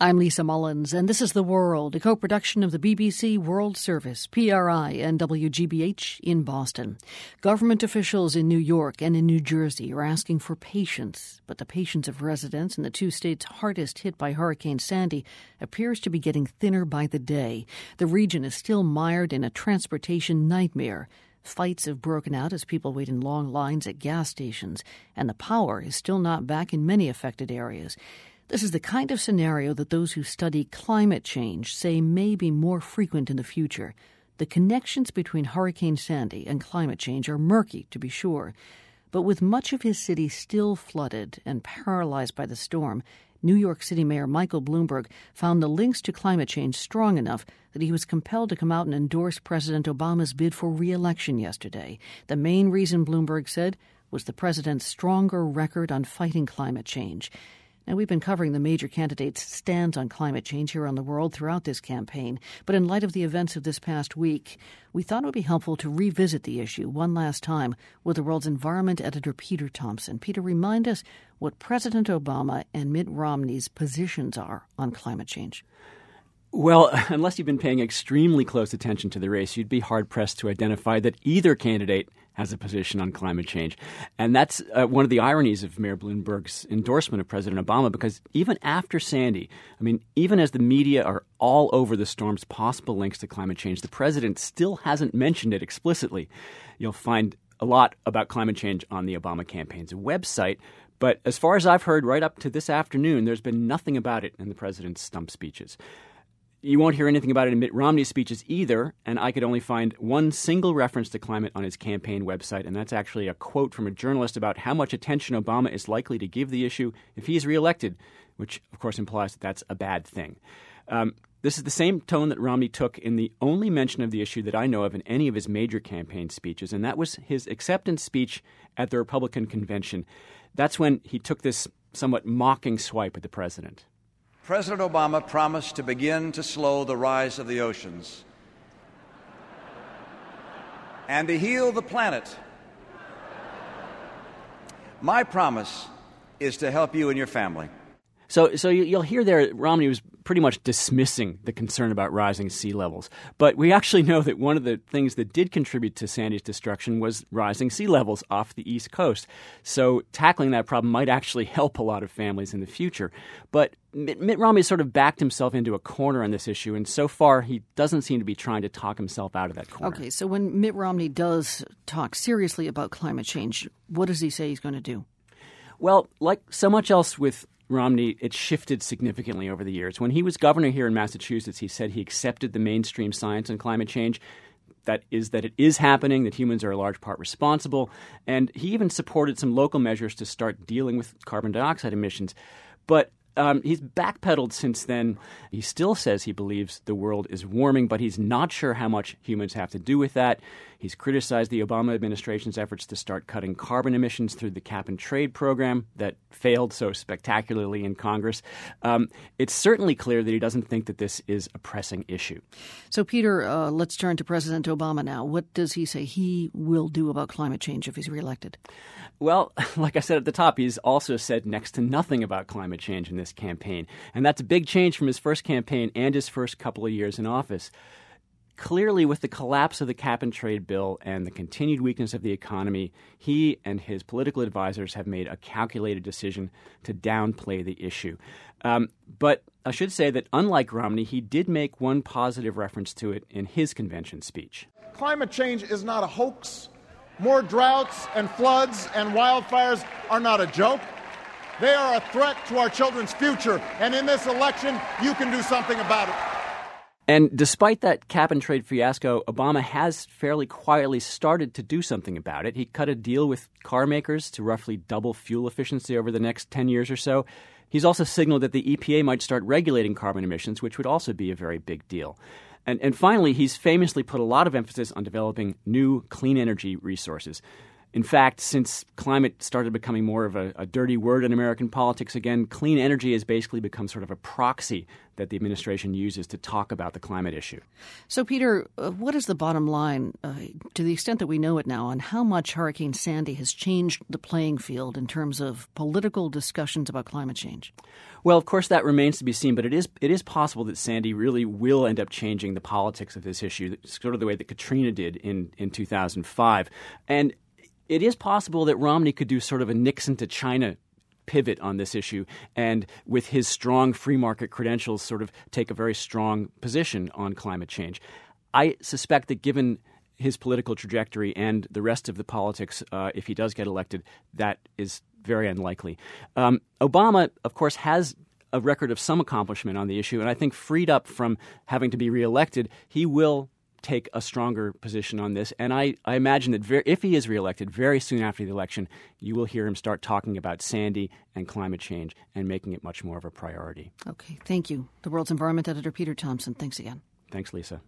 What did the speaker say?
I'm Lisa Mullins, and this is The World, a co production of the BBC World Service, PRI, and WGBH in Boston. Government officials in New York and in New Jersey are asking for patience, but the patience of residents in the two states hardest hit by Hurricane Sandy appears to be getting thinner by the day. The region is still mired in a transportation nightmare. Fights have broken out as people wait in long lines at gas stations, and the power is still not back in many affected areas. This is the kind of scenario that those who study climate change say may be more frequent in the future. The connections between Hurricane Sandy and climate change are murky, to be sure. But with much of his city still flooded and paralyzed by the storm, New York City Mayor Michael Bloomberg found the links to climate change strong enough that he was compelled to come out and endorse President Obama's bid for re election yesterday. The main reason, Bloomberg said, was the president's stronger record on fighting climate change. And we've been covering the major candidates' stands on climate change here on the world throughout this campaign. But in light of the events of this past week, we thought it would be helpful to revisit the issue one last time with the world's environment editor Peter Thompson. Peter, remind us what President Obama and Mitt Romney's positions are on climate change. Well, unless you've been paying extremely close attention to the race, you'd be hard pressed to identify that either candidate has a position on climate change. And that's uh, one of the ironies of Mayor Bloomberg's endorsement of President Obama, because even after Sandy, I mean, even as the media are all over the storm's possible links to climate change, the president still hasn't mentioned it explicitly. You'll find a lot about climate change on the Obama campaign's website. But as far as I've heard, right up to this afternoon, there's been nothing about it in the president's stump speeches. You won't hear anything about it in Mitt Romney's speeches either, and I could only find one single reference to climate on his campaign website, and that's actually a quote from a journalist about how much attention Obama is likely to give the issue if he is reelected, which of course implies that that's a bad thing. Um, this is the same tone that Romney took in the only mention of the issue that I know of in any of his major campaign speeches, and that was his acceptance speech at the Republican convention. That's when he took this somewhat mocking swipe at the president. President Obama promised to begin to slow the rise of the oceans and to heal the planet. My promise is to help you and your family. So, so you'll hear there Romney was pretty much dismissing the concern about rising sea levels. But we actually know that one of the things that did contribute to Sandy's destruction was rising sea levels off the East Coast. So tackling that problem might actually help a lot of families in the future. But Mitt Romney sort of backed himself into a corner on this issue, and so far he doesn't seem to be trying to talk himself out of that corner. Okay, so when Mitt Romney does talk seriously about climate change, what does he say he's going to do? Well, like so much else with Romney, it shifted significantly over the years. When he was governor here in Massachusetts, he said he accepted the mainstream science on climate change. That is, that it is happening, that humans are a large part responsible. And he even supported some local measures to start dealing with carbon dioxide emissions. But um, he's backpedaled since then. He still says he believes the world is warming, but he's not sure how much humans have to do with that. He's criticized the Obama administration's efforts to start cutting carbon emissions through the cap and trade program that failed so spectacularly in Congress. Um, it's certainly clear that he doesn't think that this is a pressing issue. So, Peter, uh, let's turn to President Obama now. What does he say he will do about climate change if he's reelected? Well, like I said at the top, he's also said next to nothing about climate change in this campaign. And that's a big change from his first campaign and his first couple of years in office. Clearly, with the collapse of the cap and trade bill and the continued weakness of the economy, he and his political advisors have made a calculated decision to downplay the issue. Um, but I should say that unlike Romney, he did make one positive reference to it in his convention speech. Climate change is not a hoax. More droughts and floods and wildfires are not a joke. They are a threat to our children's future. And in this election, you can do something about it. And despite that cap and trade fiasco, Obama has fairly quietly started to do something about it. He cut a deal with car makers to roughly double fuel efficiency over the next 10 years or so. He's also signaled that the EPA might start regulating carbon emissions, which would also be a very big deal. And, and finally, he's famously put a lot of emphasis on developing new clean energy resources. In fact, since climate started becoming more of a, a, dirty word in American politics again, clean energy has basically become sort of a proxy that the administration uses to talk about the climate issue. So, Peter, uh, what is the bottom line, uh, to the extent that we know it now, on how much Hurricane Sandy has changed the playing field in terms of political discussions about climate change? Well, of course, that remains to be seen, but it is it is possible that Sandy really will end up changing the politics of this issue, sort of the way that Katrina did in, in 2005. And it is possible that Romney could do sort of a Nixon to China pivot on this issue and with his strong free market credentials sort of take a very strong position on climate change. I suspect that given his political trajectory and the rest of the politics, uh, if he does get elected, that is very unlikely. Um, Obama, of course, has a record of some accomplishment on the issue, and I think freed up from having to be reelected, he will take a stronger position on this. And I, I imagine that very, if he is reelected very soon after the election, you will hear him start talking about Sandy and climate change and making it much more of a priority. Okay, thank you. The World's Environment Editor Peter Thompson. Thanks again. Thanks, Lisa.